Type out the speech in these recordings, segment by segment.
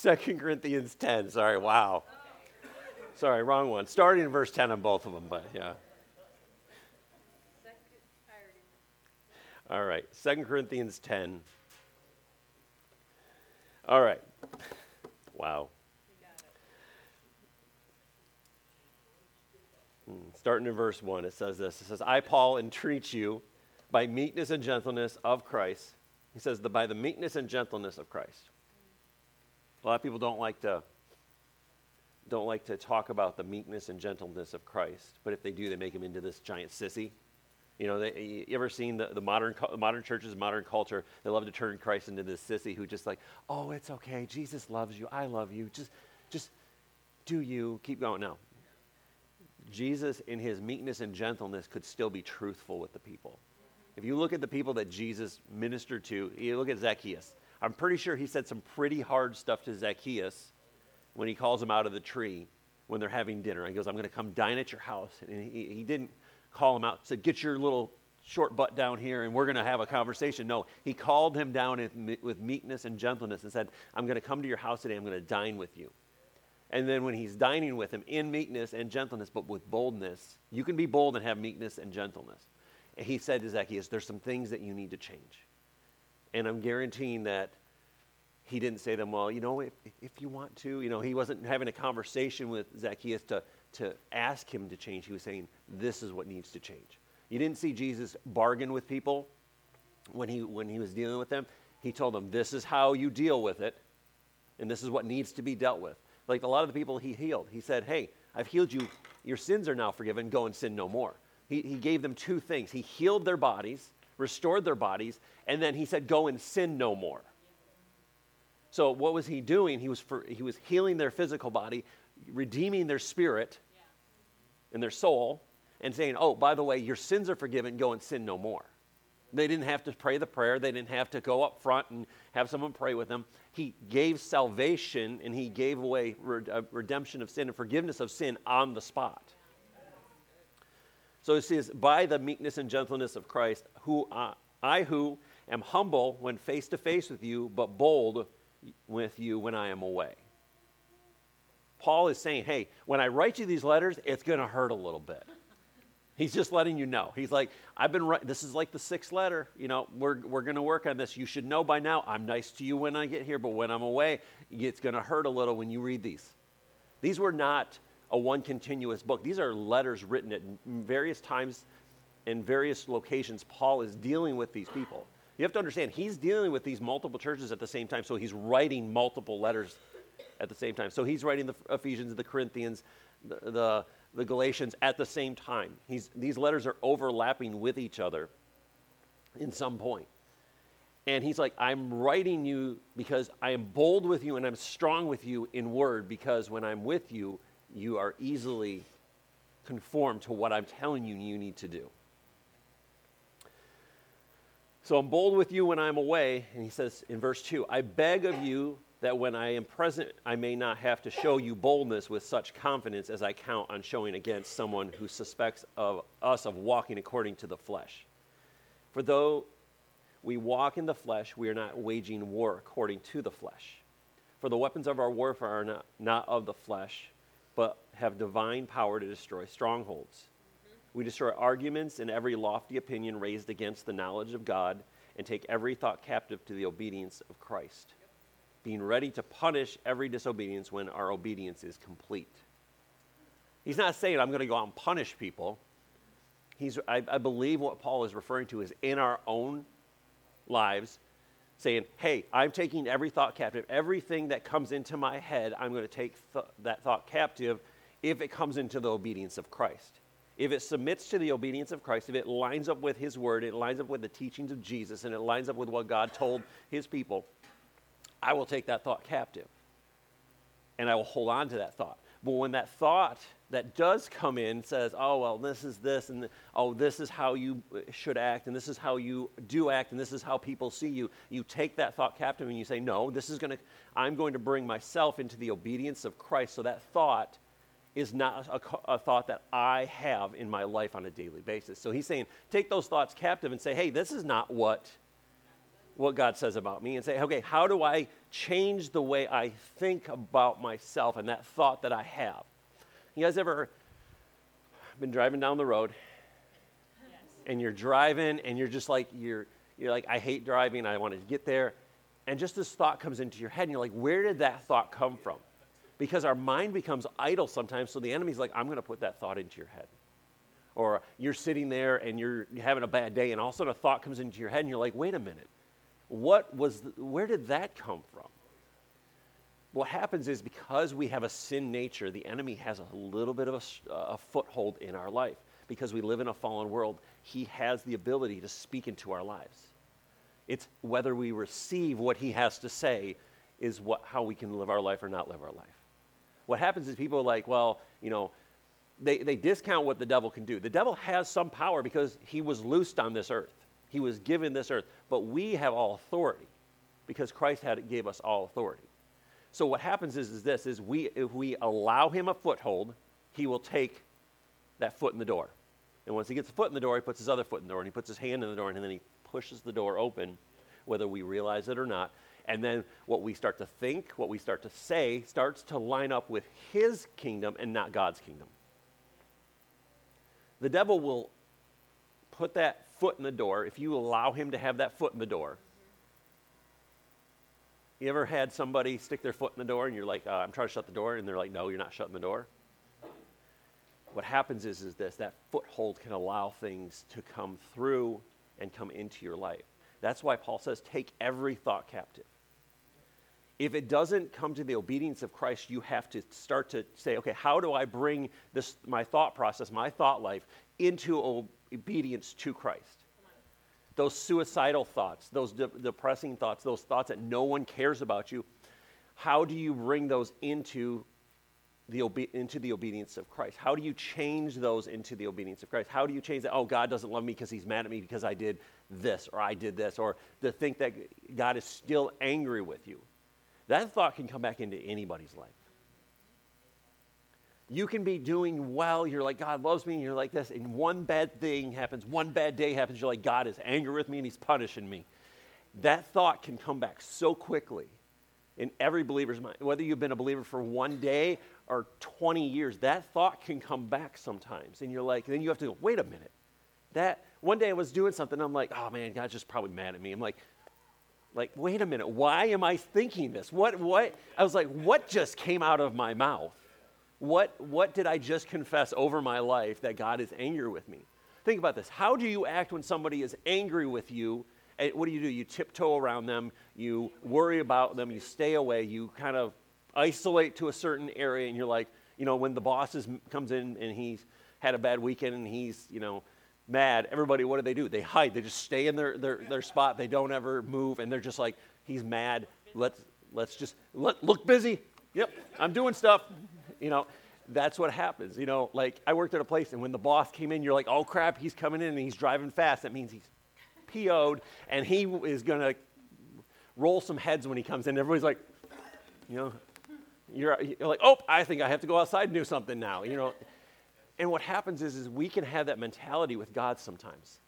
Second Corinthians 10. Sorry, wow. Sorry, wrong one. Starting in verse 10 on both of them, but yeah. All right, Second Corinthians 10. All right. Wow. Hmm, starting in verse 1, it says this It says, I, Paul, entreat you by meekness and gentleness of Christ. He says, by the meekness and gentleness of Christ. A lot of people don't like to don't like to talk about the meekness and gentleness of Christ, but if they do, they make him into this giant sissy. You know, they, you ever seen the, the modern modern churches, modern culture? They love to turn Christ into this sissy who just like, oh, it's okay. Jesus loves you. I love you. Just, just do you. Keep going. No. Jesus, in his meekness and gentleness, could still be truthful with the people. If you look at the people that Jesus ministered to, you look at Zacchaeus. I'm pretty sure he said some pretty hard stuff to Zacchaeus when he calls him out of the tree when they're having dinner. He goes, I'm going to come dine at your house. And he, he didn't call him out, said, Get your little short butt down here and we're going to have a conversation. No, he called him down with meekness and gentleness and said, I'm going to come to your house today. I'm going to dine with you. And then when he's dining with him in meekness and gentleness, but with boldness, you can be bold and have meekness and gentleness. And he said to Zacchaeus, There's some things that you need to change. And I'm guaranteeing that he didn't say to them, Well, you know, if, if you want to, you know, he wasn't having a conversation with Zacchaeus to, to ask him to change. He was saying, This is what needs to change. You didn't see Jesus bargain with people when he, when he was dealing with them. He told them, This is how you deal with it, and this is what needs to be dealt with. Like a lot of the people he healed, he said, Hey, I've healed you. Your sins are now forgiven. Go and sin no more. He, he gave them two things. He healed their bodies, restored their bodies, and then he said, Go and sin no more. So what was he doing? He was, for, he was healing their physical body, redeeming their spirit and their soul, and saying, oh, by the way, your sins are forgiven, go and sin no more. They didn't have to pray the prayer. They didn't have to go up front and have someone pray with them. He gave salvation and he gave away uh, redemption of sin and forgiveness of sin on the spot. So it says, by the meekness and gentleness of Christ, who I, I who am humble when face to face with you, but bold with you when I am away. Paul is saying, hey, when I write you these letters, it's going to hurt a little bit. He's just letting you know. He's like, I've been writing, this is like the sixth letter. You know, we're, we're going to work on this. You should know by now, I'm nice to you when I get here, but when I'm away, it's going to hurt a little when you read these. These were not a one continuous book. These are letters written at various times in various locations. Paul is dealing with these people. You have to understand, he's dealing with these multiple churches at the same time, so he's writing multiple letters at the same time. So he's writing the Ephesians, the Corinthians, the, the, the Galatians at the same time. He's, these letters are overlapping with each other in some point. And he's like, I'm writing you because I am bold with you and I'm strong with you in word because when I'm with you, you are easily conformed to what I'm telling you you need to do. So I'm bold with you when I'm away. And he says in verse 2 I beg of you that when I am present, I may not have to show you boldness with such confidence as I count on showing against someone who suspects of us of walking according to the flesh. For though we walk in the flesh, we are not waging war according to the flesh. For the weapons of our warfare are not, not of the flesh, but have divine power to destroy strongholds. We destroy arguments and every lofty opinion raised against the knowledge of God and take every thought captive to the obedience of Christ, being ready to punish every disobedience when our obedience is complete. He's not saying, I'm going to go out and punish people. He's, I, I believe what Paul is referring to is in our own lives, saying, Hey, I'm taking every thought captive. Everything that comes into my head, I'm going to take th- that thought captive if it comes into the obedience of Christ if it submits to the obedience of Christ, if it lines up with His word, it lines up with the teachings of Jesus, and it lines up with what God told His people, I will take that thought captive. And I will hold on to that thought. But when that thought that does come in says, oh, well, this is this, and oh, this is how you should act, and this is how you do act, and this is how people see you, you take that thought captive and you say, no, this is going to, I'm going to bring myself into the obedience of Christ. So that thought is not a, a, thought that I have in my life on a daily basis. So he's saying, take those thoughts captive and say, hey, this is not what what God says about me and say, okay, how do I change the way I think about myself and that thought that I have? You guys ever been driving down the road yes. and you're driving and you're just like, you're, you're like, I hate driving, I want to get there. And just this thought comes into your head and you're like, where did that thought come from? Because our mind becomes idle sometimes, so the enemy's like, I'm going to put that thought into your head. Or you're sitting there and you're having a bad day, and all of a sudden a thought comes into your head, and you're like, wait a minute, what was, the, where did that come from? What happens is because we have a sin nature, the enemy has a little bit of a, a foothold in our life. Because we live in a fallen world, he has the ability to speak into our lives. It's whether we receive what he has to say is what, how we can live our life or not live our life. What happens is people are like, well, you know, they, they discount what the devil can do. The devil has some power because he was loosed on this earth. He was given this earth. But we have all authority because Christ had, gave us all authority. So what happens is, is this is we if we allow him a foothold, he will take that foot in the door. And once he gets a foot in the door, he puts his other foot in the door and he puts his hand in the door and then he pushes the door open, whether we realize it or not. And then what we start to think, what we start to say, starts to line up with his kingdom and not God's kingdom. The devil will put that foot in the door if you allow him to have that foot in the door. You ever had somebody stick their foot in the door and you're like, uh, I'm trying to shut the door, and they're like, no, you're not shutting the door? What happens is, is this that foothold can allow things to come through and come into your life. That's why Paul says, take every thought captive. If it doesn't come to the obedience of Christ, you have to start to say, okay, how do I bring this, my thought process, my thought life, into obedience to Christ? Those suicidal thoughts, those de- depressing thoughts, those thoughts that no one cares about you, how do you bring those into the obe- into the obedience of Christ? How do you change those into the obedience of Christ? How do you change that? Oh, God doesn't love me because he's mad at me because I did this or I did this, or to think that God is still angry with you. That thought can come back into anybody's life. You can be doing well, you're like, God loves me, and you're like this, and one bad thing happens, one bad day happens, you're like, God is angry with me and he's punishing me. That thought can come back so quickly in every believer's mind. Whether you've been a believer for one day or 20 years, that thought can come back sometimes. And you're like, then you have to go, wait a minute. That one day I was doing something, I'm like, oh man, God's just probably mad at me. I'm like, like, wait a minute, why am I thinking this? What, what? I was like, what just came out of my mouth? What, what did I just confess over my life that God is angry with me? Think about this. How do you act when somebody is angry with you? Eh, what do you do? You tiptoe around them, you worry about them, you stay away, you kind of isolate to a certain area, and you're like, you know, when the boss is, comes in and he's had a bad weekend and he's, you know, mad, everybody, what do they do? They hide. They just stay in their, their, their spot. They don't ever move. And they're just like, he's mad. Let's, let's just let, look busy. Yep, I'm doing stuff. You know, that's what happens. You know, like I worked at a place, and when the boss came in, you're like, oh crap, he's coming in and he's driving fast. That means he's PO'd, and he is going to roll some heads when he comes in. Everybody's like, you know, you're, you're like, oh, I think I have to go outside and do something now. You know, and what happens is, is we can have that mentality with God sometimes.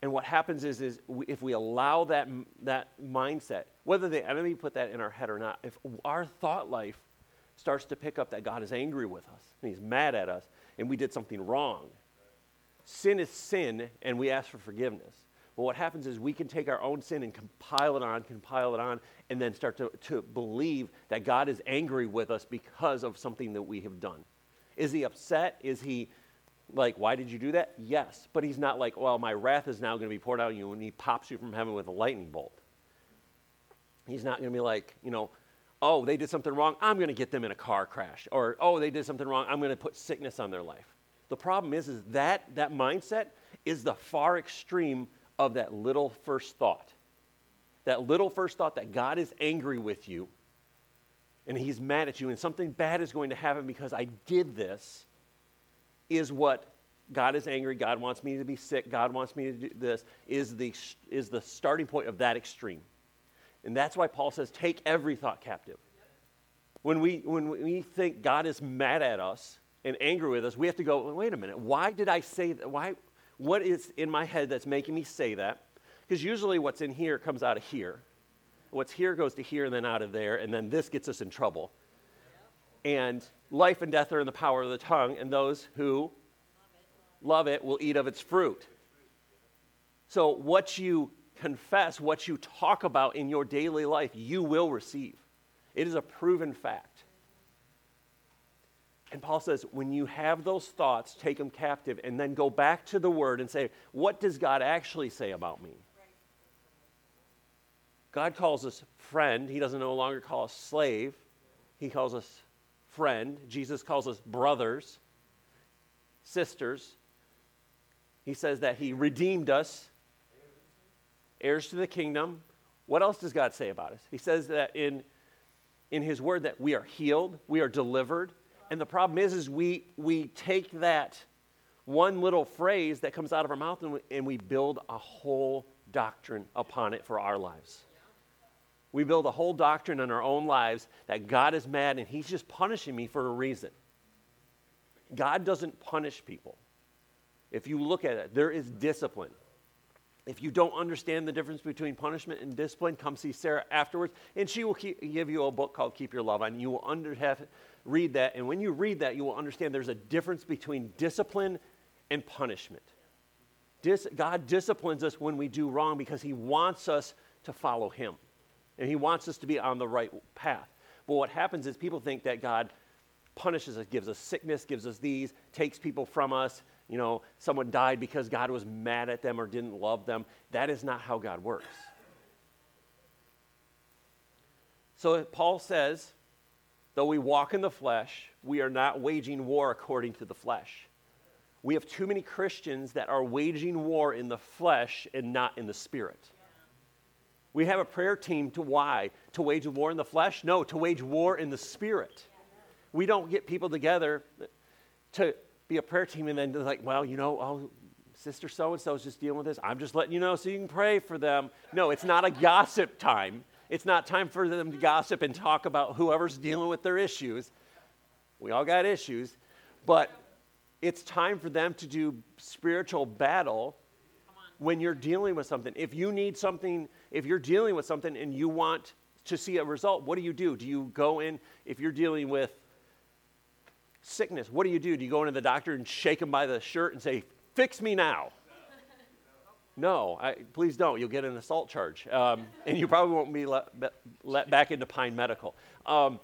And what happens is, is if we allow that, that mindset, whether the enemy put that in our head or not, if our thought life starts to pick up that God is angry with us and he's mad at us and we did something wrong, sin is sin and we ask for forgiveness. But what happens is we can take our own sin and compile it on, compile it on, and then start to, to believe that God is angry with us because of something that we have done. Is he upset? Is he like, why did you do that? Yes. But he's not like, well, my wrath is now going to be poured out on you and he pops you from heaven with a lightning bolt. He's not going to be like, you know, oh, they did something wrong. I'm going to get them in a car crash. Or, oh, they did something wrong. I'm going to put sickness on their life. The problem is, is that that mindset is the far extreme of that little first thought. That little first thought that God is angry with you and he's mad at you and something bad is going to happen because I did this is what God is angry, God wants me to be sick, God wants me to do this is the is the starting point of that extreme. And that's why Paul says take every thought captive. When we when we think God is mad at us and angry with us, we have to go, wait a minute, why did I say that? Why what is in my head that's making me say that? Because usually what's in here comes out of here. What's here goes to here and then out of there, and then this gets us in trouble. And life and death are in the power of the tongue, and those who love it will eat of its fruit. So, what you confess, what you talk about in your daily life, you will receive. It is a proven fact. And Paul says, when you have those thoughts, take them captive and then go back to the word and say, what does God actually say about me? God calls us friend. He doesn't no longer call us slave. He calls us friend. Jesus calls us brothers, sisters. He says that He redeemed us, heirs to the kingdom. What else does God say about us? He says that in, in His Word that we are healed, we are delivered. And the problem is, is we, we take that one little phrase that comes out of our mouth and we, and we build a whole doctrine upon it for our lives. We build a whole doctrine in our own lives that God is mad and He's just punishing me for a reason. God doesn't punish people. If you look at it, there is discipline. If you don't understand the difference between punishment and discipline, come see Sarah afterwards, and she will keep, give you a book called Keep Your Love On. You will under, have, read that, and when you read that, you will understand there's a difference between discipline and punishment. Dis, God disciplines us when we do wrong because He wants us to follow Him. And he wants us to be on the right path. But what happens is people think that God punishes us, gives us sickness, gives us these, takes people from us. You know, someone died because God was mad at them or didn't love them. That is not how God works. So Paul says, though we walk in the flesh, we are not waging war according to the flesh. We have too many Christians that are waging war in the flesh and not in the spirit. We have a prayer team to why? To wage war in the flesh? No, to wage war in the spirit. We don't get people together to be a prayer team and then like, well, you know, oh, sister so and so is just dealing with this. I'm just letting you know so you can pray for them. No, it's not a gossip time. It's not time for them to gossip and talk about whoever's dealing with their issues. We all got issues, but it's time for them to do spiritual battle when you're dealing with something. If you need something, if you're dealing with something and you want to see a result, what do you do? Do you go in, if you're dealing with sickness, what do you do? Do you go into the doctor and shake him by the shirt and say, Fix me now? No, I, please don't. You'll get an assault charge. Um, and you probably won't be let, let back into Pine Medical. Um,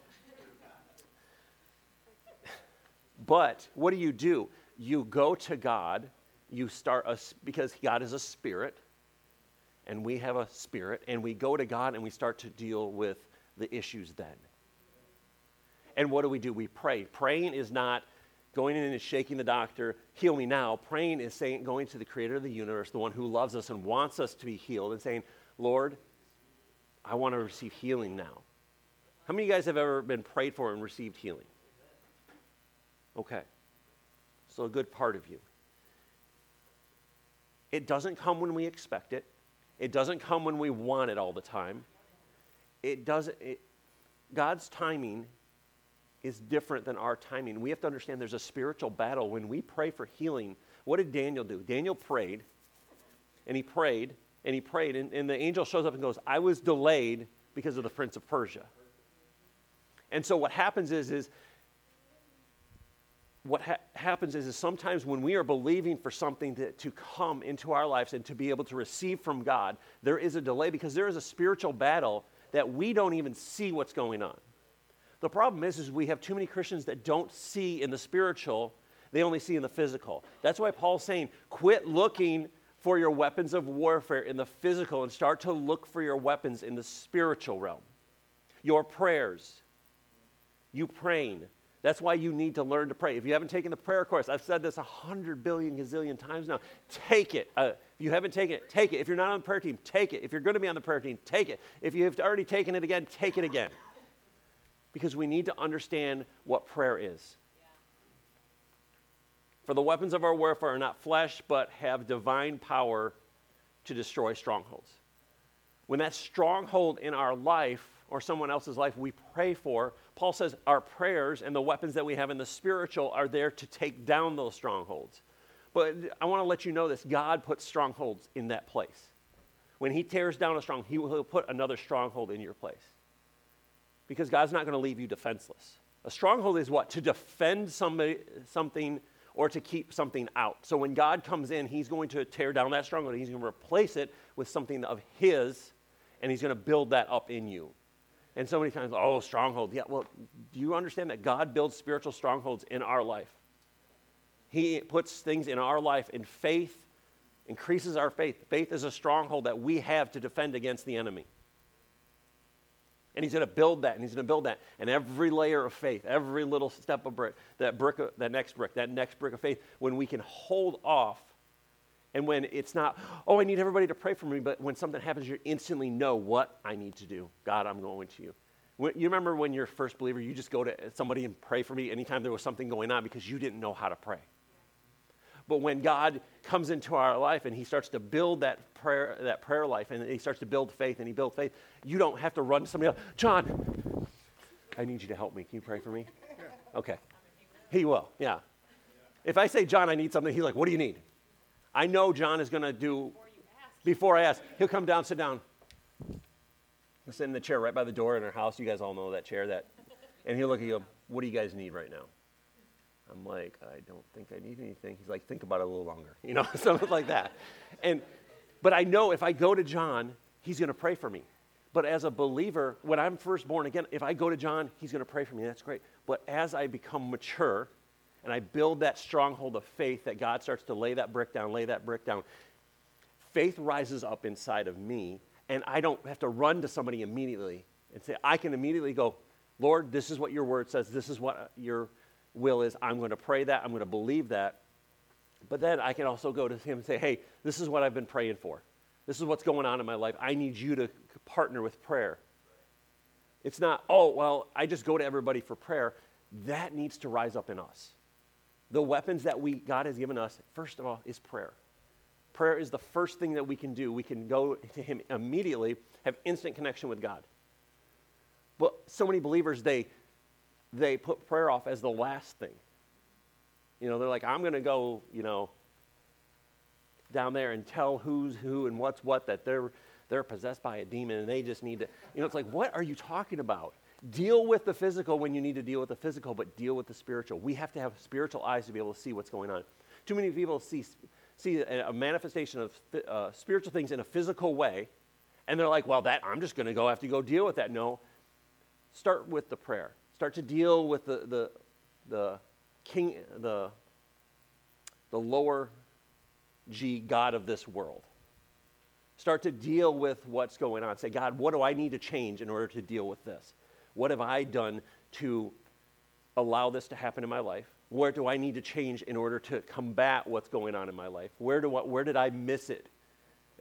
but what do you do? You go to God you start us because God is a spirit and we have a spirit and we go to God and we start to deal with the issues then. And what do we do? We pray. Praying is not going in and shaking the doctor, heal me now. Praying is saying, going to the creator of the universe, the one who loves us and wants us to be healed, and saying, Lord, I want to receive healing now. How many of you guys have ever been prayed for and received healing? Okay. So a good part of you. It doesn't come when we expect it. It doesn't come when we want it all the time. It doesn't, it, God's timing is different than our timing. We have to understand there's a spiritual battle. When we pray for healing, what did Daniel do? Daniel prayed, and he prayed, and he prayed, and, and the angel shows up and goes, I was delayed because of the prince of Persia. And so what happens is, is what ha- happens is, is sometimes when we are believing for something to, to come into our lives and to be able to receive from God, there is a delay because there is a spiritual battle that we don't even see what's going on. The problem is, is we have too many Christians that don't see in the spiritual, they only see in the physical. That's why Paul's saying, quit looking for your weapons of warfare in the physical and start to look for your weapons in the spiritual realm. Your prayers, you praying, that's why you need to learn to pray. If you haven't taken the prayer course, I've said this a hundred billion gazillion times now. Take it. Uh, if you haven't taken it, take it. If you're not on the prayer team, take it. If you're going to be on the prayer team, take it. If you have already taken it again, take it again. Because we need to understand what prayer is. For the weapons of our warfare are not flesh, but have divine power to destroy strongholds. When that stronghold in our life or someone else's life we pray for, Paul says our prayers and the weapons that we have in the spiritual are there to take down those strongholds. But I want to let you know this God puts strongholds in that place. when he tears down a stronghold, he will put another stronghold in your place. Because God's not going to leave you defenseless. A stronghold is what? To defend somebody, something or to keep something out. So when God comes in, he's going to tear down that stronghold. He's going to replace it with something of his, and he's going to build that up in you. And so many times, oh, stronghold. Yeah, well, do you understand that God builds spiritual strongholds in our life? He puts things in our life in faith, increases our faith. Faith is a stronghold that we have to defend against the enemy. And he's going to build that, and he's going to build that. And every layer of faith, every little step of brick, that brick, that next brick, that next brick of faith, when we can hold off, and when it's not, oh, I need everybody to pray for me, but when something happens, you instantly know what I need to do. God, I'm going to you. When, you remember when you're a first believer, you just go to somebody and pray for me anytime there was something going on because you didn't know how to pray. But when God comes into our life and He starts to build that prayer, that prayer life, and He starts to build faith, and He builds faith, you don't have to run to somebody else. John, I need you to help me. Can you pray for me? Okay. He will, yeah. If I say, John, I need something, he's like, what do you need? I know John is going to do, before I ask, he'll come down, sit down. He'll sit in the chair right by the door in our house. You guys all know that chair. That, And he'll look at you, what do you guys need right now? I'm like, I don't think I need anything. He's like, think about it a little longer, you know, something like that. And, but I know if I go to John, he's going to pray for me. But as a believer, when I'm first born again, if I go to John, he's going to pray for me. That's great. But as I become mature and I build that stronghold of faith that God starts to lay that brick down, lay that brick down, faith rises up inside of me, and I don't have to run to somebody immediately and say, I can immediately go, Lord, this is what your word says. This is what your will is I'm going to pray that, I'm going to believe that. But then I can also go to him and say, hey, this is what I've been praying for. This is what's going on in my life. I need you to partner with prayer. It's not, oh, well, I just go to everybody for prayer. That needs to rise up in us. The weapons that we, God has given us, first of all, is prayer. Prayer is the first thing that we can do. We can go to Him immediately, have instant connection with God. But so many believers, they they put prayer off as the last thing. You know, they're like, I'm going to go, you know, down there and tell who's who and what's what that they're they're possessed by a demon and they just need to you know it's like what are you talking about deal with the physical when you need to deal with the physical but deal with the spiritual we have to have spiritual eyes to be able to see what's going on too many people see see a, manifestation of uh, spiritual things in a physical way and they're like well that i'm just going to go have to go deal with that no start with the prayer start to deal with the, the, the king, the, the lower G God of this world. Start to deal with what's going on. Say, God, what do I need to change in order to deal with this? What have I done to allow this to happen in my life? Where do I need to change in order to combat what's going on in my life? Where, do, where did I miss it?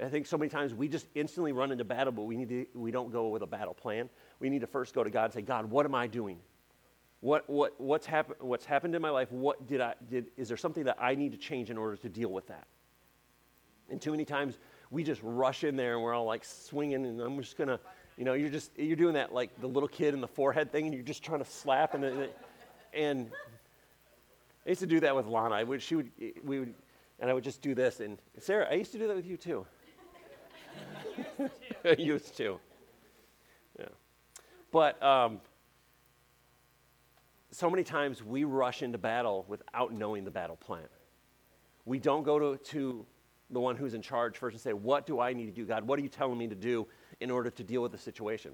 I think so many times we just instantly run into battle, but we, need to, we don't go with a battle plan. We need to first go to God and say, God, what am I doing? What, what, what's, happen, what's happened in my life? What did I, did, is there something that I need to change in order to deal with that? And too many times we just rush in there and we're all like swinging and I'm just going to, you know, you're just, you're doing that like the little kid in the forehead thing and you're just trying to slap and, and I used to do that with Lana. I would, she would, we would, and I would just do this. And Sarah, I used to do that with you too. I used to. Yeah. But, um, so many times we rush into battle without knowing the battle plan. We don't go to, to the one who's in charge first and say, What do I need to do, God? What are you telling me to do in order to deal with the situation?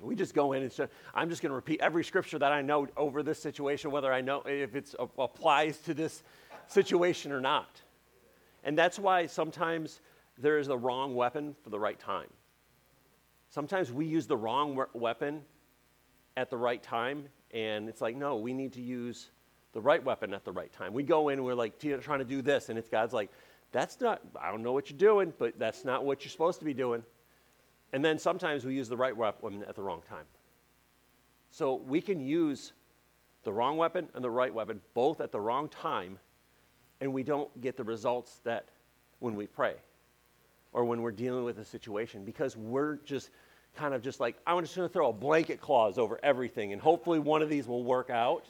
We just go in and say, I'm just going to repeat every scripture that I know over this situation, whether I know if it applies to this situation or not. And that's why sometimes there is the wrong weapon for the right time. Sometimes we use the wrong weapon at the right time, and it's like, no, we need to use the right weapon at the right time. We go in and we're like trying to do this, and it's God's like, that's not, I don't know what you're doing, but that's not what you're supposed to be doing. And then sometimes we use the right weapon at the wrong time. So we can use the wrong weapon and the right weapon both at the wrong time, and we don't get the results that when we pray or when we're dealing with a situation because we're just kind of just like, I'm just going to throw a blanket clause over everything, and hopefully one of these will work out.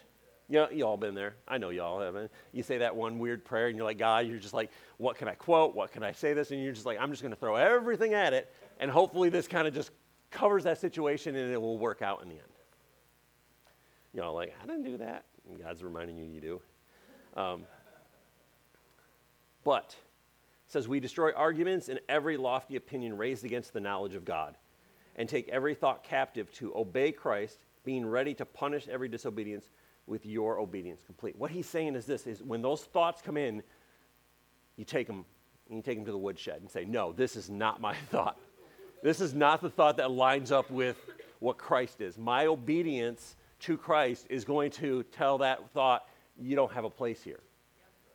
You know, you all been there. I know y'all haven't. You say that one weird prayer, and you're like, God, you're just like, what can I quote? What can I say this? And you're just like, I'm just going to throw everything at it, and hopefully this kind of just covers that situation, and it will work out in the end. You know, like, I didn't do that. And God's reminding you you do. Um, but says we destroy arguments and every lofty opinion raised against the knowledge of God and take every thought captive to obey Christ, being ready to punish every disobedience with your obedience complete. What he's saying is this is when those thoughts come in, you take them and you take them to the woodshed and say, "No, this is not my thought. This is not the thought that lines up with what Christ is. My obedience to Christ is going to tell that thought you don't have a place here.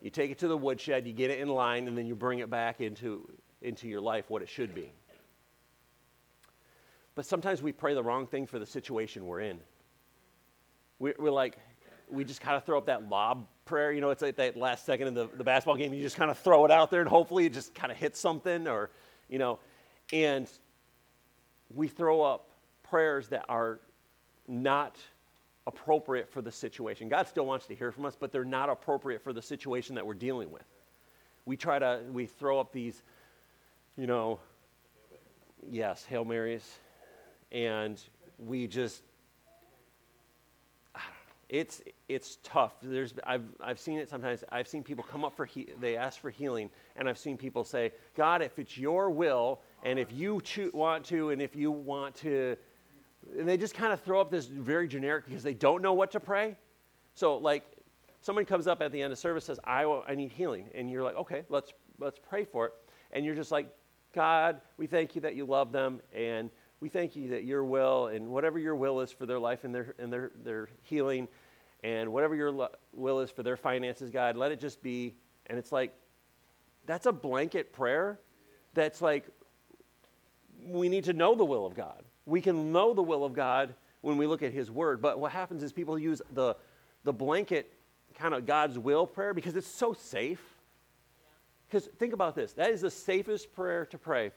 You take it to the woodshed, you get it in line, and then you bring it back into, into your life what it should be. But sometimes we pray the wrong thing for the situation we're in. We, we're like, we just kind of throw up that lob prayer. You know, it's like that last second in the, the basketball game, you just kind of throw it out there, and hopefully it just kind of hits something, or, you know, and we throw up prayers that are not appropriate for the situation. God still wants to hear from us, but they're not appropriate for the situation that we're dealing with. We try to, we throw up these, you know, yes, Hail Marys, and we just, it's, it's tough. There's, I've, I've seen it sometimes. I've seen people come up for, he, they ask for healing, and I've seen people say, God, if it's your will, and if you cho- want to, and if you want to, and they just kind of throw up this very generic because they don't know what to pray. So, like, somebody comes up at the end of service says, I, I need healing. And you're like, okay, let's, let's pray for it. And you're just like, God, we thank you that you love them. And we thank you that your will and whatever your will is for their life and their, and their, their healing and whatever your lo- will is for their finances, God, let it just be. And it's like, that's a blanket prayer that's like, we need to know the will of God. We can know the will of God when we look at His Word. But what happens is people use the, the blanket kind of God's will prayer because it's so safe. Because think about this that is the safest prayer to pray.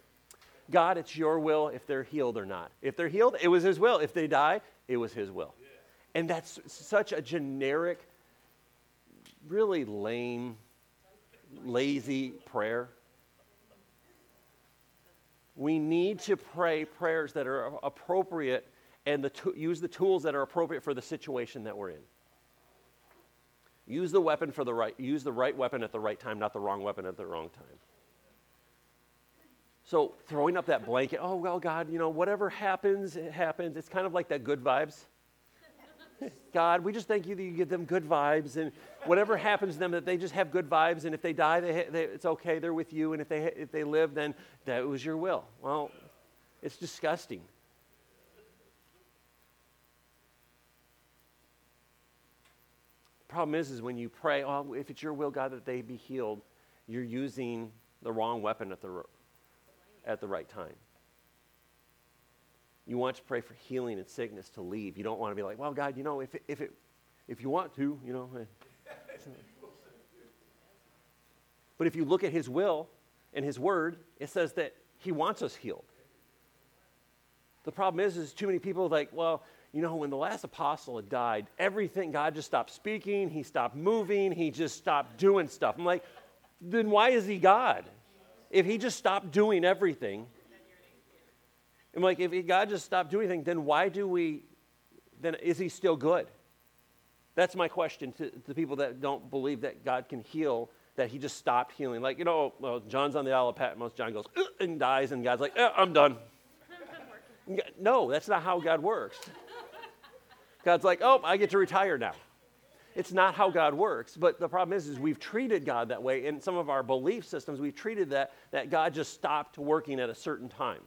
God, it's your will if they're healed or not. If they're healed, it was His will. If they die, it was His will. And that's such a generic, really lame, lazy prayer. We need to pray prayers that are appropriate and the use the tools that are appropriate for the situation that we're in. Use the weapon for the right, use the right weapon at the right time, not the wrong weapon at the wrong time. So throwing up that blanket, oh well, God, you know, whatever happens, it happens. It's kind of like that good vibes. God, we just thank you that you give them good vibes, and whatever happens to them, that they just have good vibes, and if they die, they, they, it's okay, they're with you, and if they, if they live, then that was your will. Well, it's disgusting. Problem is, is when you pray, oh, if it's your will, God, that they be healed, you're using the wrong weapon at the, at the right time. You want to pray for healing and sickness to leave. You don't want to be like, well, God, you know, if, if, it, if you want to, you know. Eh. but if you look at His will and His word, it says that He wants us healed. The problem is, is too many people like, well, you know, when the last apostle had died, everything, God just stopped speaking, He stopped moving, He just stopped doing stuff. I'm like, then why is He God? If He just stopped doing everything, I'm like, if God just stopped doing anything, then why do we, then is he still good? That's my question to, to people that don't believe that God can heal, that he just stopped healing. Like, you know, well, John's on the Isle of Patmos, John goes, and dies, and God's like, eh, I'm done. no, that's not how God works. God's like, oh, I get to retire now. It's not how God works. But the problem is, is we've treated God that way. In some of our belief systems, we've treated that, that God just stopped working at a certain time.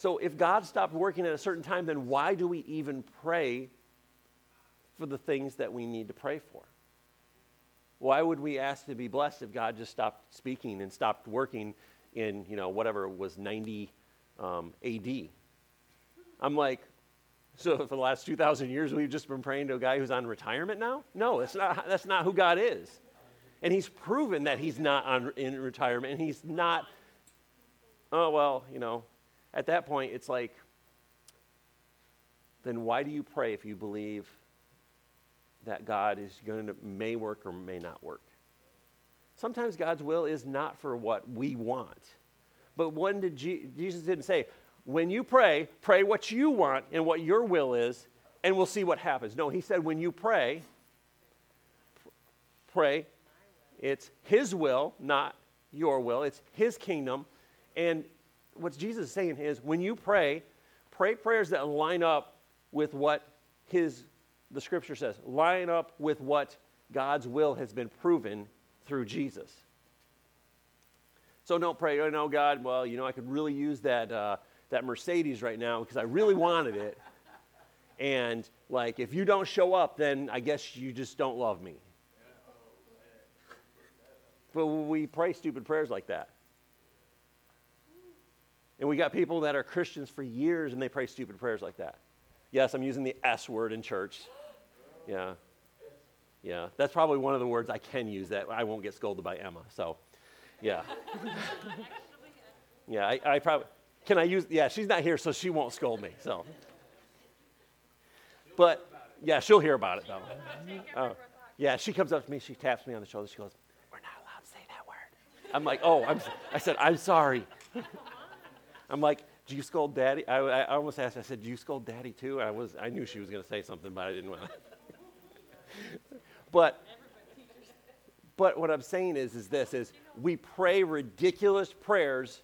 So if God stopped working at a certain time, then why do we even pray for the things that we need to pray for? Why would we ask to be blessed if God just stopped speaking and stopped working in, you know, whatever was 90 um, AD? I'm like, so for the last 2,000 years, we've just been praying to a guy who's on retirement now? No, that's not, that's not who God is. And he's proven that he's not on, in retirement, and he's not, oh, well, you know, at that point, it's like, then why do you pray if you believe that God is going to may work or may not work? Sometimes God's will is not for what we want. But when did Je- Jesus didn't say, when you pray, pray what you want and what your will is, and we'll see what happens. No, he said, when you pray, pray, it's his will, not your will. It's his kingdom. And what Jesus is saying is, when you pray, pray prayers that line up with what his the scripture says, line up with what God's will has been proven through Jesus. So don't pray, oh no, God, well, you know, I could really use that, uh, that Mercedes right now because I really wanted it. And like, if you don't show up, then I guess you just don't love me. But we pray stupid prayers like that. And we got people that are Christians for years and they pray stupid prayers like that. Yes, I'm using the S word in church. Yeah. Yeah. That's probably one of the words I can use that I won't get scolded by Emma. So, yeah. yeah, I, I probably, can I use, yeah, she's not here, so she won't scold me. So, but yeah, she'll hear about it though. Uh, yeah, she comes up to me, she taps me on the shoulder, she goes, We're not allowed to say that word. I'm like, Oh, I'm, I said, I'm sorry. I'm like, do you scold daddy? I, I almost asked, I said, do you scold daddy too? I, was, I knew she was going to say something, but I didn't want to. but, but what I'm saying is, is this, is we pray ridiculous prayers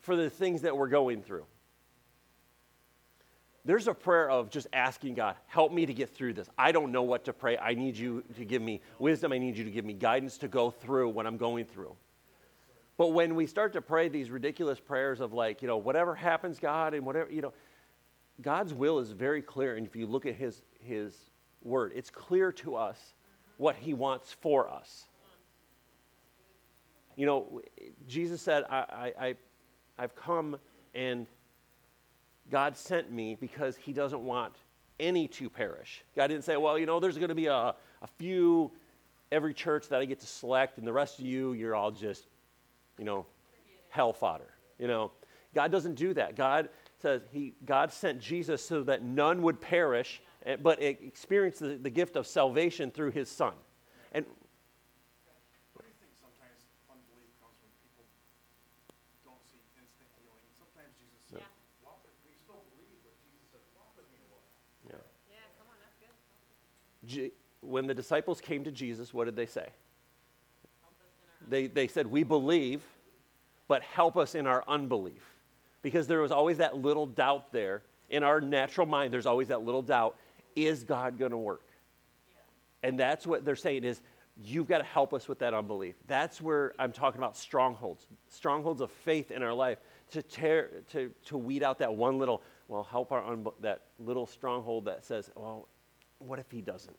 for the things that we're going through. There's a prayer of just asking God, help me to get through this. I don't know what to pray. I need you to give me wisdom. I need you to give me guidance to go through what I'm going through. But when we start to pray these ridiculous prayers of like, you know, whatever happens, God, and whatever, you know, God's will is very clear. And if you look at his, his word, it's clear to us what he wants for us. You know, Jesus said, I, I, I've come and God sent me because he doesn't want any to perish. God didn't say, well, you know, there's going to be a, a few every church that I get to select, and the rest of you, you're all just you know, hell fodder. You know, God doesn't do that. God says he, God sent Jesus so that none would perish, eh, but experience the, the gift of salvation through his son. And what do you think sometimes unbelief comes when people don't see instant healing? Sometimes Jesus said, yeah. walk with me, still believe, but Jesus said, walk with me a while. Yeah. Yeah, come on, that's good. when the disciples came to Jesus, what did they say? They, they said, We believe, but help us in our unbelief. Because there was always that little doubt there. In our natural mind, there's always that little doubt is God going to work? And that's what they're saying is, you've got to help us with that unbelief. That's where I'm talking about strongholds, strongholds of faith in our life to tear, to, to weed out that one little, well, help our, unbe- that little stronghold that says, well, what if he doesn't?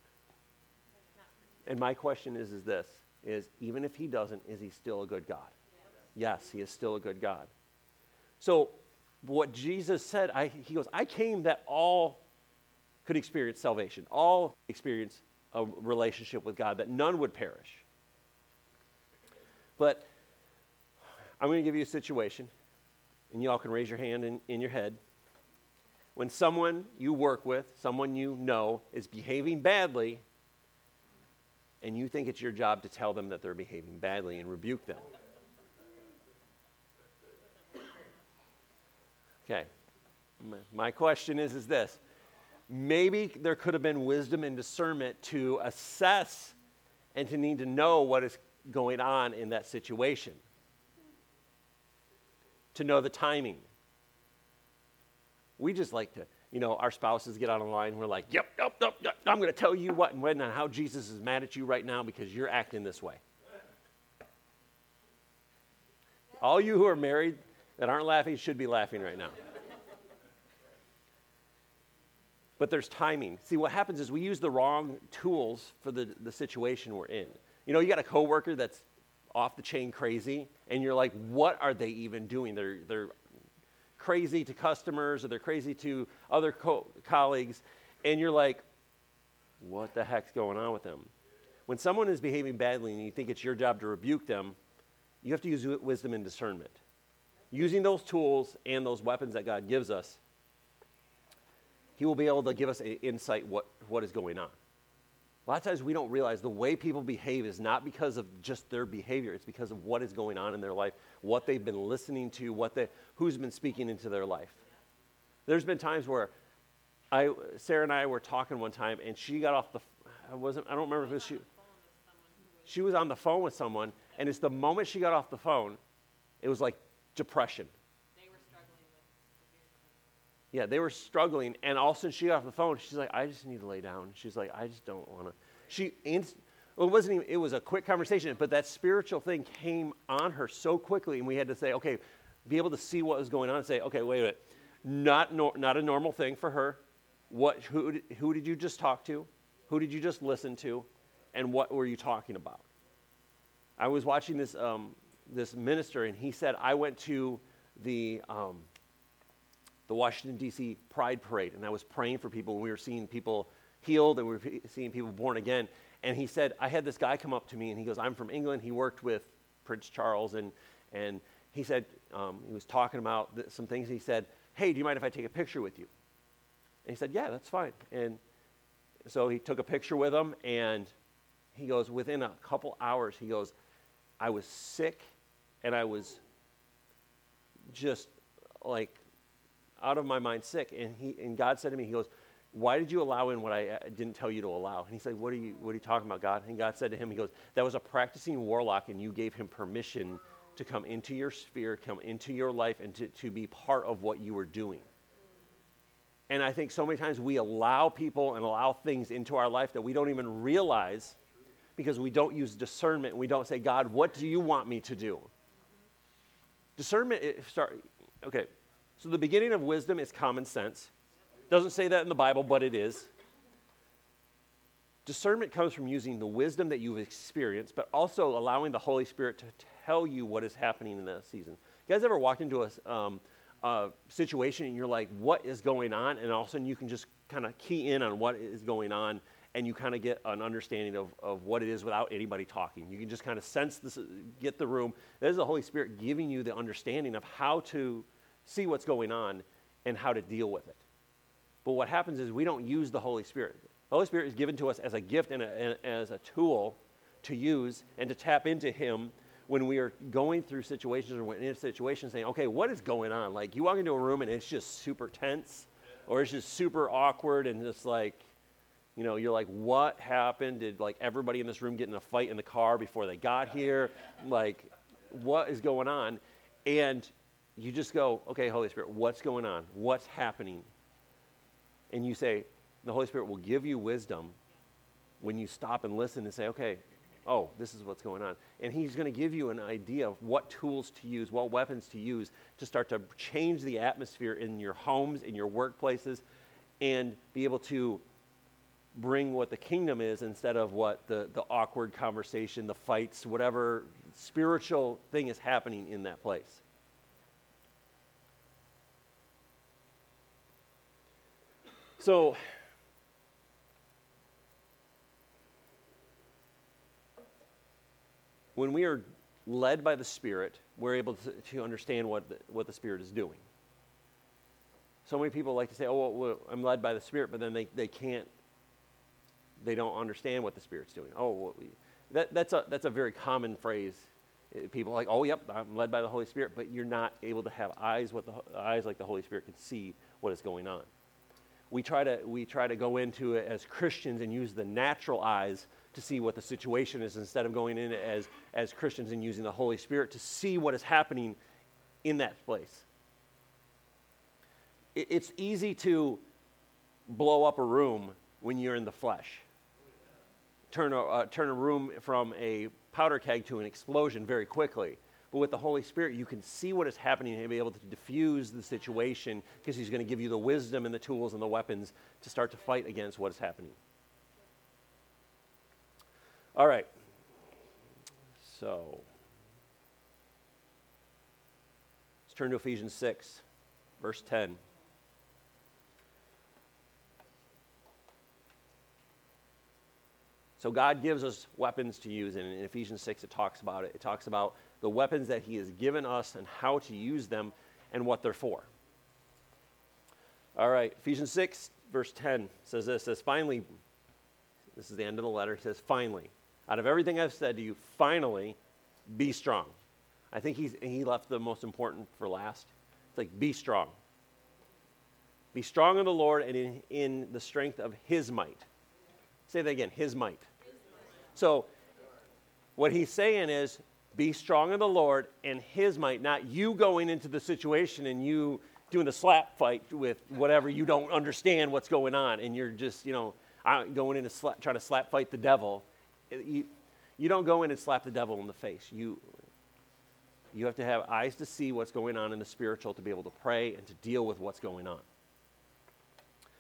And my question is, is this, is even if he doesn't, is he still a good God? Yes, he is still a good God. So, what Jesus said, I, he goes, I came that all could experience salvation, all experience a relationship with God, that none would perish. But I'm going to give you a situation, and you all can raise your hand in, in your head. When someone you work with, someone you know, is behaving badly, and you think it's your job to tell them that they're behaving badly and rebuke them. Okay. My question is is this. Maybe there could have been wisdom and discernment to assess and to need to know what is going on in that situation. To know the timing. We just like to you know, our spouses get on the line. We're like, yep, yep, yep, yep. I'm going to tell you what and when and how Jesus is mad at you right now because you're acting this way. All you who are married that aren't laughing should be laughing right now. But there's timing. See, what happens is we use the wrong tools for the, the situation we're in. You know, you got a coworker that's off the chain crazy, and you're like, what are they even doing? They're, they're crazy to customers or they're crazy to other co- colleagues, and you're like, what the heck's going on with them? When someone is behaving badly and you think it's your job to rebuke them, you have to use wisdom and discernment. Using those tools and those weapons that God gives us, He will be able to give us an insight what, what is going on. A lot of times we don't realize the way people behave is not because of just their behavior, it's because of what is going on in their life, what they've been listening to, what they, who's been speaking into their life. There's been times where I, Sarah and I were talking one time, and she got off the. I wasn't. I don't remember if it was she. She was on the phone with someone, and it's the moment she got off the phone, it was like depression. They were struggling with Yeah, they were struggling, and all of a sudden she got off the phone. She's like, "I just need to lay down." She's like, "I just don't want to." She, well, it wasn't even. It was a quick conversation, but that spiritual thing came on her so quickly, and we had to say, "Okay," be able to see what was going on, and say, "Okay, wait a minute, not nor- not a normal thing for her. What? Who? Who did you just talk to? Who did you just listen to? And what were you talking about?" I was watching this um, this minister, and he said, "I went to the." Um, the Washington, D.C. Pride Parade, and I was praying for people, and we were seeing people healed, and we were seeing people born again. And he said, I had this guy come up to me, and he goes, I'm from England. He worked with Prince Charles, and, and he said, um, he was talking about th- some things. He said, Hey, do you mind if I take a picture with you? And he said, Yeah, that's fine. And so he took a picture with him, and he goes, Within a couple hours, he goes, I was sick, and I was just like out of my mind sick. And, he, and God said to me, He goes, Why did you allow in what I uh, didn't tell you to allow? And he said, what are, you, what are you talking about, God? And God said to him, He goes, That was a practicing warlock, and you gave him permission to come into your sphere, come into your life, and to, to be part of what you were doing. And I think so many times we allow people and allow things into our life that we don't even realize because we don't use discernment we don't say, God, what do you want me to do? Discernment, it start, okay, so the beginning of wisdom is common sense. Doesn't say that in the Bible, but it is. Discernment comes from using the wisdom that you've experienced, but also allowing the Holy Spirit to tell you what is happening in that season. You guys ever walked into a, um, a situation and you're like, what is going on? And all of a sudden you can just kind of key in on what is going on and you kind of get an understanding of, of what it is without anybody talking. You can just kind of sense this, get the room. There's the Holy Spirit giving you the understanding of how to see what's going on and how to deal with it. But what happens is we don't use the Holy Spirit. The Holy Spirit is given to us as a gift and, a, and as a tool to use and to tap into Him when we are going through situations or when in a situation saying, okay, what is going on? Like you walk into a room and it's just super tense or it's just super awkward and just like, you know, you're like, what happened? Did like everybody in this room get in a fight in the car before they got here? Like, what is going on? And you just go, okay, Holy Spirit, what's going on? What's happening? And you say, the Holy Spirit will give you wisdom when you stop and listen and say, okay, oh, this is what's going on. And He's going to give you an idea of what tools to use, what weapons to use to start to change the atmosphere in your homes, in your workplaces, and be able to bring what the kingdom is instead of what the, the awkward conversation, the fights, whatever spiritual thing is happening in that place. So, when we are led by the Spirit, we're able to, to understand what the, what the Spirit is doing. So many people like to say, oh, well, I'm led by the Spirit, but then they, they can't, they don't understand what the Spirit's doing. Oh, well, that, that's, a, that's a very common phrase. Uh, People like, oh, yep, I'm led by the Holy Spirit, but you're not able to have eyes, what the, eyes like the Holy Spirit can see what is going on. We try, to, we try to go into it as Christians and use the natural eyes to see what the situation is instead of going in as, as Christians and using the Holy Spirit to see what is happening in that place. It, it's easy to blow up a room when you're in the flesh. Turn a, uh, turn a room from a powder keg to an explosion very quickly. But with the Holy Spirit, you can see what is happening and be able to diffuse the situation because He's going to give you the wisdom and the tools and the weapons to start to fight against what is happening. All right. So, let's turn to Ephesians 6, verse 10. So, God gives us weapons to use, and in Ephesians 6, it talks about it. It talks about the weapons that He has given us and how to use them and what they're for. All right, Ephesians 6, verse 10 says this says, finally, this is the end of the letter. Says, finally, out of everything I've said to you, finally, be strong. I think he's, he left the most important for last. It's like, be strong. Be strong in the Lord and in, in the strength of his might. Say that again, his might. So, what he's saying is, be strong in the Lord and his might, not you going into the situation and you doing a slap fight with whatever you don't understand what's going on and you're just, you know, uh, going in to slap, trying to slap fight the devil. Uh, you, you don't go in and slap the devil in the face. You, you have to have eyes to see what's going on in the spiritual to be able to pray and to deal with what's going on.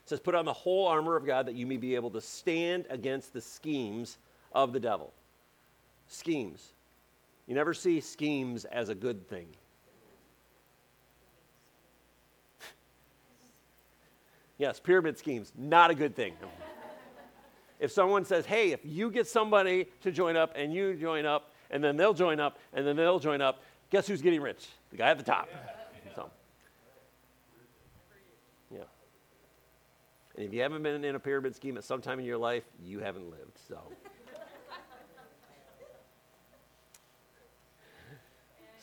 It says, Put on the whole armor of God that you may be able to stand against the schemes of the devil. Schemes. You never see schemes as a good thing. yes, pyramid schemes, not a good thing. if someone says, hey, if you get somebody to join up and you join up, and then they'll join up, and then they'll join up, guess who's getting rich? The guy at the top. So, yeah. And if you haven't been in a pyramid scheme at some time in your life, you haven't lived. So.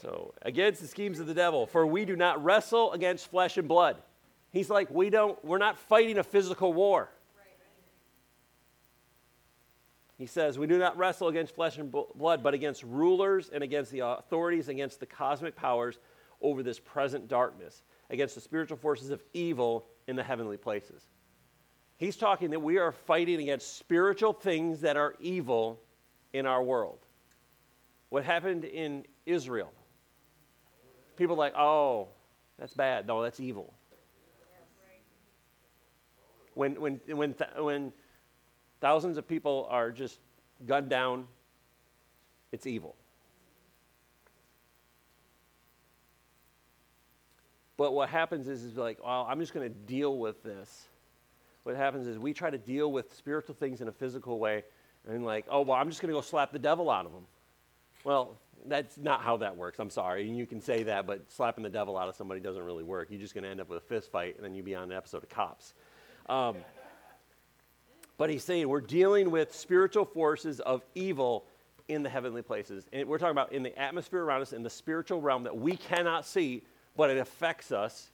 So, against the schemes of the devil, for we do not wrestle against flesh and blood. He's like, we don't, we're not fighting a physical war. He says, We do not wrestle against flesh and blood, but against rulers and against the authorities, against the cosmic powers over this present darkness, against the spiritual forces of evil in the heavenly places. He's talking that we are fighting against spiritual things that are evil in our world. What happened in Israel? People are like, oh, that's bad. No, that's evil. When, when, when, when thousands of people are just gunned down, it's evil. But what happens is, is like, well, I'm just going to deal with this. What happens is we try to deal with spiritual things in a physical way, and like, oh, well, I'm just going to go slap the devil out of them. Well, that's not how that works. I'm sorry. And you can say that, but slapping the devil out of somebody doesn't really work. You're just going to end up with a fist fight, and then you'll be on an episode of Cops. Um, but he's saying we're dealing with spiritual forces of evil in the heavenly places. And we're talking about in the atmosphere around us, in the spiritual realm that we cannot see, but it affects us.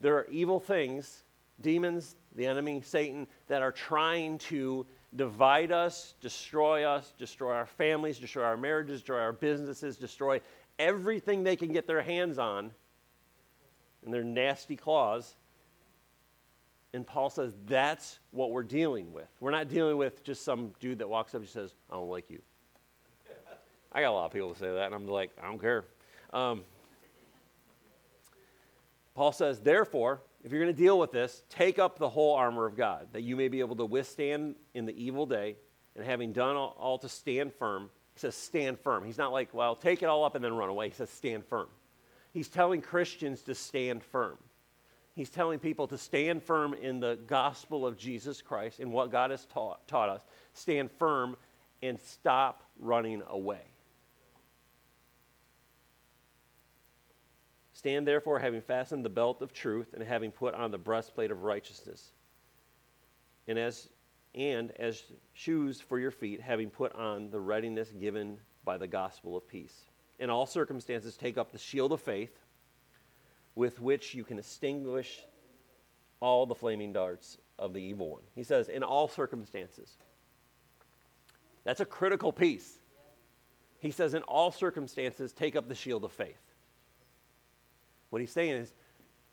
There are evil things, demons, the enemy, Satan, that are trying to divide us, destroy us, destroy our families, destroy our marriages, destroy our businesses, destroy everything they can get their hands on in their nasty claws. And Paul says that's what we're dealing with. We're not dealing with just some dude that walks up and says, I don't like you. I got a lot of people to say that, and I'm like, I don't care. Um, Paul says, therefore, if you're going to deal with this, take up the whole armor of God, that you may be able to withstand in the evil day, and having done all, all to stand firm. He says, stand firm. He's not like, well, take it all up and then run away. He says, stand firm. He's telling Christians to stand firm. He's telling people to stand firm in the gospel of Jesus Christ and what God has taught, taught us. Stand firm and stop running away. Stand therefore, having fastened the belt of truth and having put on the breastplate of righteousness. And as and as shoes for your feet, having put on the readiness given by the gospel of peace. In all circumstances, take up the shield of faith with which you can extinguish all the flaming darts of the evil one. He says, in all circumstances. That's a critical piece. He says, in all circumstances, take up the shield of faith. What he's saying is,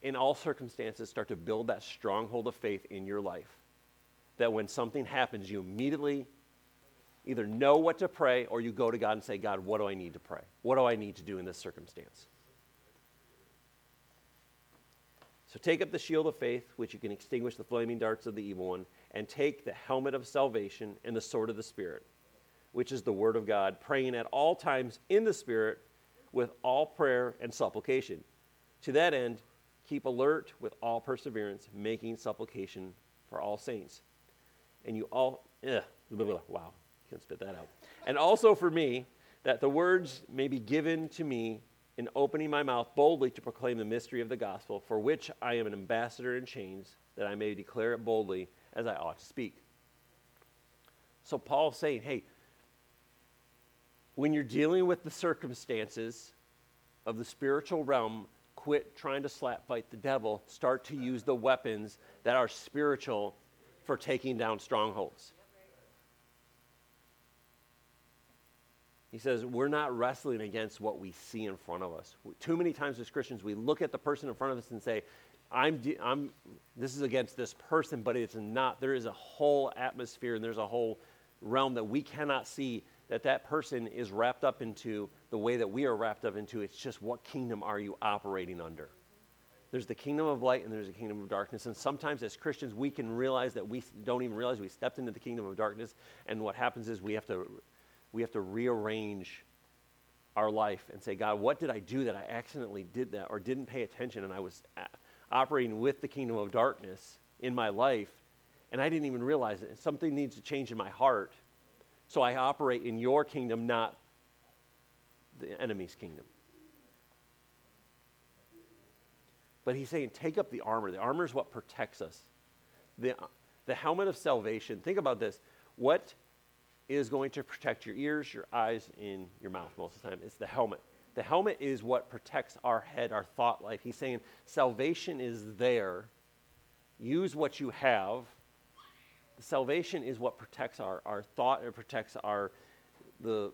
in all circumstances, start to build that stronghold of faith in your life. That when something happens, you immediately either know what to pray or you go to God and say, God, what do I need to pray? What do I need to do in this circumstance? So take up the shield of faith, which you can extinguish the flaming darts of the evil one, and take the helmet of salvation and the sword of the Spirit, which is the word of God, praying at all times in the Spirit with all prayer and supplication. To that end, keep alert with all perseverance, making supplication for all saints. And you all, ugh, blah, blah, wow, can't spit that out. And also for me, that the words may be given to me in opening my mouth boldly to proclaim the mystery of the gospel, for which I am an ambassador in chains, that I may declare it boldly as I ought to speak. So Paul's saying, hey, when you're dealing with the circumstances of the spiritual realm, quit trying to slap fight the devil. Start to use the weapons that are spiritual for taking down strongholds. He says, We're not wrestling against what we see in front of us. Too many times as Christians, we look at the person in front of us and say, I'm, I'm, this is against this person, but it's not. There is a whole atmosphere and there's a whole realm that we cannot see that that person is wrapped up into the way that we are wrapped up into. It's just what kingdom are you operating under? There's the kingdom of light and there's a kingdom of darkness. And sometimes as Christians, we can realize that we don't even realize we stepped into the kingdom of darkness. And what happens is we have to, we have to rearrange our life and say, God, what did I do that I accidentally did that or didn't pay attention and I was uh, operating with the kingdom of darkness in my life and I didn't even realize it. Something needs to change in my heart so I operate in your kingdom, not the enemy's kingdom. But he's saying, take up the armor. The armor is what protects us. The, the helmet of salvation, think about this. What is going to protect your ears, your eyes, and your mouth most of the time? It's the helmet. The helmet is what protects our head, our thought life. He's saying salvation is there. Use what you have salvation is what protects our, our thought, it protects our, the,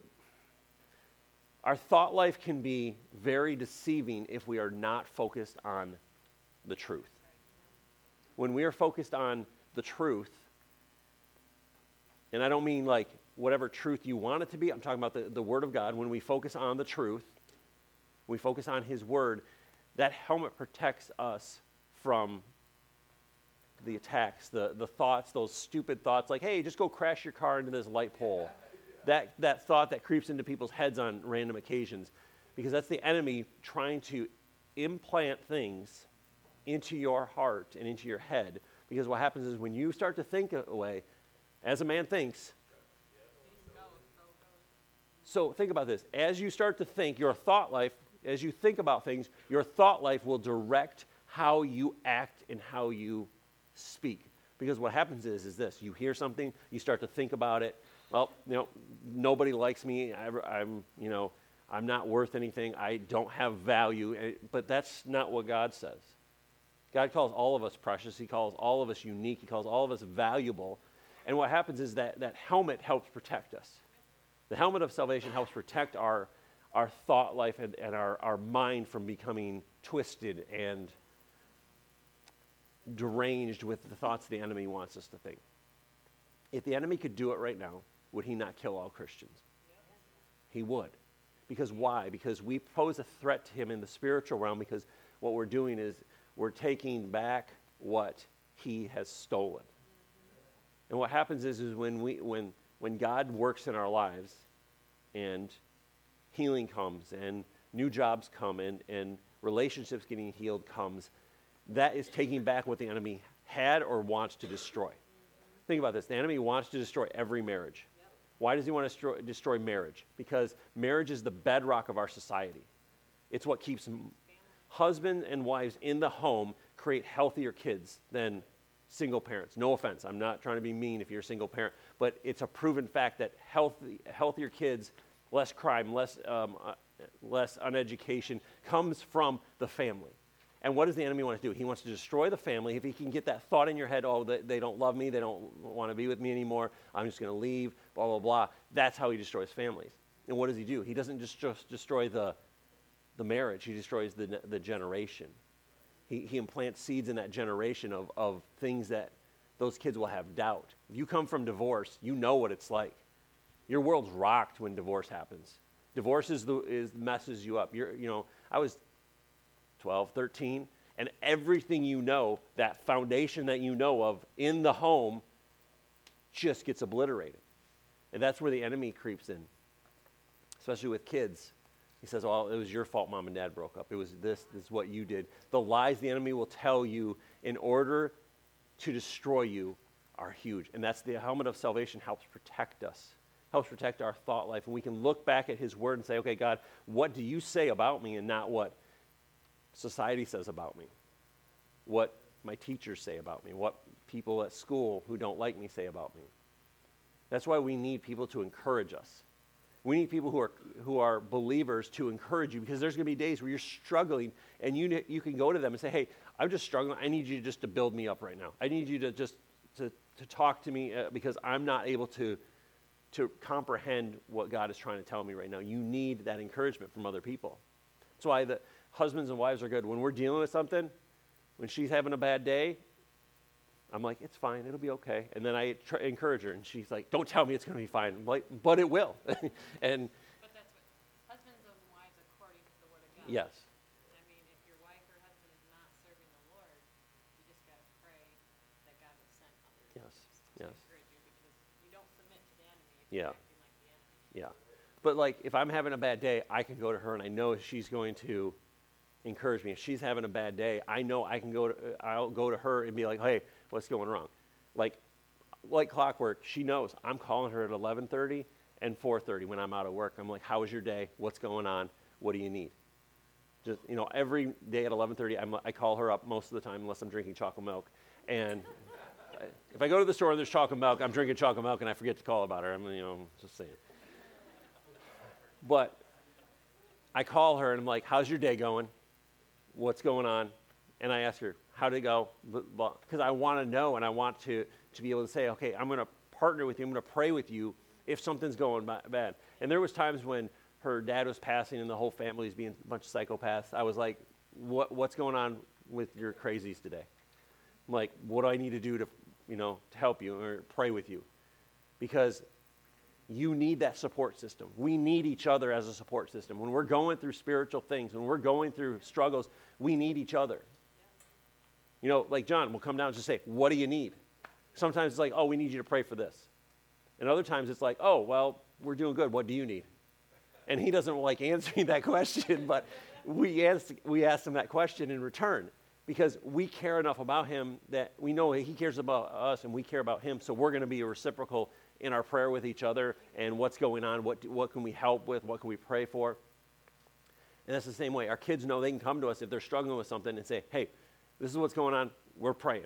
our thought life can be very deceiving if we are not focused on the truth. When we are focused on the truth, and I don't mean like whatever truth you want it to be, I'm talking about the, the Word of God. When we focus on the truth, we focus on His Word, that helmet protects us from the attacks, the, the thoughts, those stupid thoughts like, hey, just go crash your car into this light pole. That, that thought that creeps into people's heads on random occasions. Because that's the enemy trying to implant things into your heart and into your head. Because what happens is when you start to think away, as a man thinks, so think about this. As you start to think, your thought life, as you think about things, your thought life will direct how you act and how you speak. Because what happens is, is this: you hear something, you start to think about it. Well, you know, nobody likes me. I, am you know, I'm not worth anything. I don't have value. Eh, but that's not what God says. God calls all of us precious. He calls all of us unique. He calls all of us valuable. And what happens is that that helmet helps protect us. The helmet of salvation helps protect our, our thought life and, and our, our mind from becoming twisted and deranged with the thoughts the enemy wants us to think. If the enemy could do it right now, would he not kill all Christians? He would. Because why? Because we pose a threat to him in the spiritual realm because what we're doing is we're taking back what he has stolen. And what happens is, is when, we, when, when God works in our lives and healing comes and new jobs come and, and relationships getting healed comes, that is taking back what the enemy had or wants to destroy. Think about this the enemy wants to destroy every marriage. Why does he want to destroy, destroy marriage? Because marriage is the bedrock of our society. It's what keeps husbands and wives in the home create healthier kids than single parents. No offense, I'm not trying to be mean if you're a single parent, but it's a proven fact that healthy, healthier kids, less crime, less, um, uh, less uneducation comes from the family. And what does the enemy want to do? He wants to destroy the family. If he can get that thought in your head, oh, they, don't love me, they don't want to be with me anymore, I'm just going to leave, blah, blah, blah. That's how he destroys families. And what does he do? He doesn't just, just destroy the, the marriage, he destroys the, the generation. He, he implants seeds in that generation of, of things that those kids will have doubt. If you come from divorce, you know what it's like. Your world's rocked when divorce happens. Divorce is the is messes you up. You're, you know, I was 12, 13, and everything you know, that foundation that you know of in the home, just gets obliterated. And that's where the enemy creeps in, especially with kids. He says, "Well, it was your fault mom and dad broke up. It was this, this is what you did. The lies the enemy will tell you in order to destroy you are huge. And that's the helmet of salvation helps protect us helps protect our thought life. And we can look back at His Word and say, okay, God, what do you say about me and not what society says about me? What my teachers say about me? What people at school who don't like me say about me? That's why we need people to encourage us. We need people who are, who are believers to encourage you because there's going to be days where you're struggling and you, you can go to them and say, hey, I'm just struggling. I need you just to build me up right now. I need you to just to, to talk to me uh, because I'm not able to, to comprehend what God is trying to tell me right now. You need that encouragement from other people. That's why the husbands and wives are good. When we're dealing with something, when she's having a bad day, I'm like, it's fine, it'll be okay. And then I try, encourage her, and she's like, don't tell me it's going to be fine. I'm like, but it will. and But that's what, husbands and wives according to the word of God. yes, I mean, if your wife or husband is not serving the Lord, you just gotta pray that God will send others. Yes, To yes. encourage you, because you don't submit to the enemy if Yeah. you're acting like the enemy. yeah. But like, if I'm having a bad day, I can go to her, and I know she's going to encourage me. If she's having a bad day, I know I can go to, uh, I'll go to her and be like, hey, what's going wrong? Like, like clockwork, she knows. I'm calling her at 11:30 and 4:30 when I'm out of work. I'm like, "How was your day? What's going on? What do you need?" Just you know, every day at 11:30, I'm, I call her up most of the time, unless I'm drinking chocolate milk. And if I go to the store and there's chocolate milk, I'm drinking chocolate milk and I forget to call about her. I'm you know, just saying. But I call her and I'm like, "How's your day going? What's going on?" And I ask her, "How did it go?" Because I want to know and I want to to be able to say, "Okay, I'm going to partner with you. I'm going to pray with you if something's going bad." And there was times when her dad was passing and the whole family was being a bunch of psychopaths. I was like, "What what's going on with your crazies today?" I'm like, "What do I need to do to, you know, to help you or pray with you?" Because you need that support system. We need each other as a support system. When we're going through spiritual things, when we're going through struggles, we need each other. You know, like John will come down and just say, What do you need? Sometimes it's like, Oh, we need you to pray for this. And other times it's like, Oh, well, we're doing good. What do you need? And he doesn't like answering that question, but we ask, we ask him that question in return because we care enough about him that we know he cares about us and we care about him. So we're going to be a reciprocal in our prayer with each other and what's going on, what, what can we help with, what can we pray for. And that's the same way. Our kids know they can come to us if they're struggling with something and say, hey, this is what's going on. We're praying.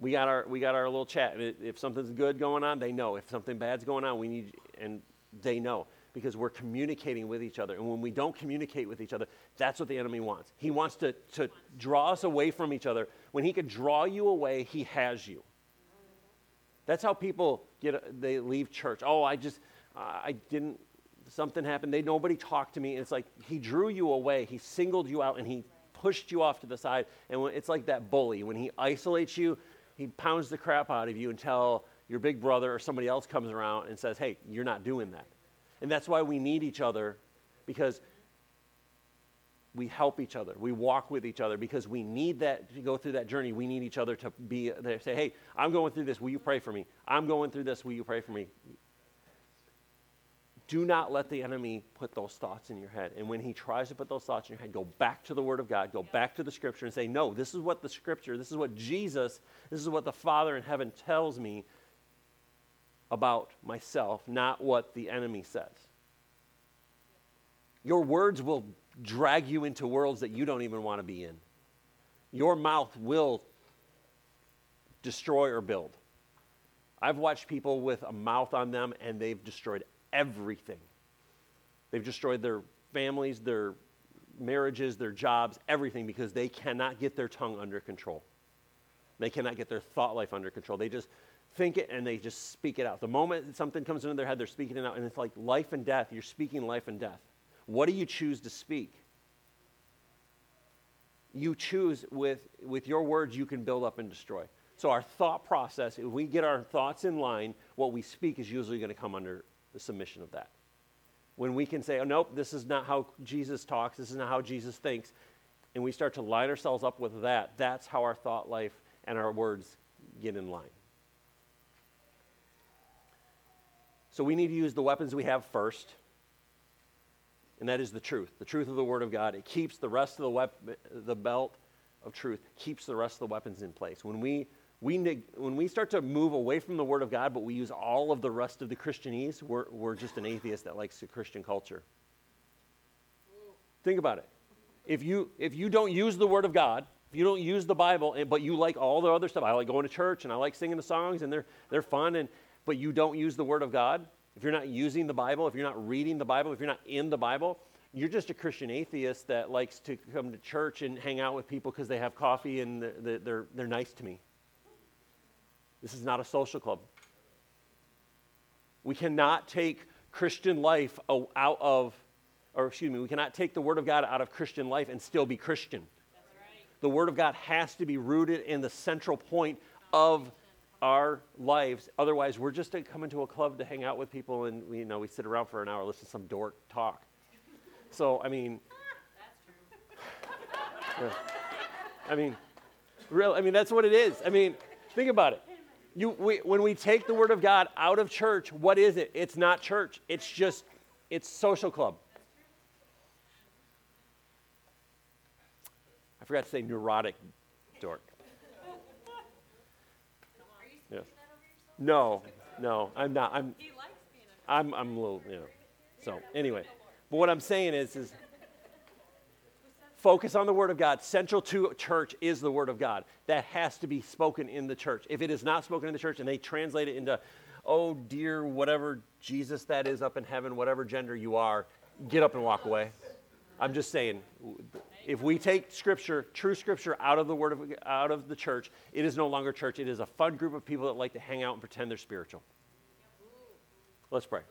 We got our, we got our little chat. If something's good going on, they know. If something bad's going on, we need, and they know because we're communicating with each other. And when we don't communicate with each other, that's what the enemy wants. He wants to, to draw us away from each other. When he could draw you away, he has you. That's how people get, they leave church. Oh, I just, I didn't, something happened. They, nobody talked to me. And it's like he drew you away. He singled you out and he pushed you off to the side. And when, it's like that bully. When he isolates you, he pounds the crap out of you until your big brother or somebody else comes around and says, hey, you're not doing that. And that's why we need each other because we help each other. We walk with each other because we need that to go through that journey. We need each other to be there. Say, hey, I'm going through this. Will you pray for me? I'm going through this. Will you pray for me? Do not let the enemy put those thoughts in your head. And when he tries to put those thoughts in your head, go back to the Word of God, go back to the Scripture and say, no, this is what the Scripture, this is what Jesus, this is what the Father in heaven tells me about myself, not what the enemy says. Your words will drag you into worlds that you don't even want to be in. Your mouth will destroy or build. I've watched people with a mouth on them and they've destroyed everything. They've destroyed their families, their marriages, their jobs, everything because they cannot get their tongue under control. They cannot get their thought life under control. They just think it and they just speak it out. The moment something comes into their head, they're speaking it out. And it's like life and death. You're speaking life and death. What do you choose to speak? You choose with, with your words, you can build up and destroy. So, our thought process, if we get our thoughts in line, what we speak is usually going to come under the submission of that. When we can say, oh, nope, this is not how Jesus talks, this is not how Jesus thinks, and we start to line ourselves up with that, that's how our thought life and our words get in line. So, we need to use the weapons we have first and that is the truth the truth of the word of god it keeps the rest of the, wep- the belt of truth keeps the rest of the weapons in place when we we neg- when we start to move away from the Word of God, but we use all of the rest of the Christianese, we're, we're just an atheist that likes the Christian culture. Think about it. If you, if you don't use the Word of God, if you don't use the Bible, but you like all the other stuff, I like going to church and I like singing the songs and they're, they're fun, and, but you don't use the Word of God, if you're not using the Bible, if you're not reading the Bible, if you're not in the Bible, you're just a Christian atheist that likes to come to church and hang out with people because they have coffee and they're, they're, they're nice to me. This is not a social club. We cannot take Christian life out of, or excuse me, we cannot take the Word of God out of Christian life and still be Christian. That's right. The Word of God has to be rooted in the central point of our lives. Otherwise, we're just coming to come into a club to hang out with people and we, you know, we sit around for an hour, listen to some dork talk. So, I mean, That's true. yeah. I mean, real. I mean, that's what it is. I mean, think about it. You, we, when we take the Word of God out of church, what is it? It's not church. It's just, it's social club. I forgot to say neurotic dork. No, no, I'm not. I'm, I'm, I'm a little, you know. So anyway, but what I'm saying is, is focus on the Word of God. Central to church is the Word of God. That has to be spoken in the church. If it is not spoken in the church and they translate it into, oh dear, whatever Jesus that is up in heaven, whatever gender you are, get up and walk away. I'm just saying, if we take Scripture, true Scripture, out of the Word of out of the church, it is no longer church. It is a fun group of people that like to hang out and pretend they're spiritual. Let's pray.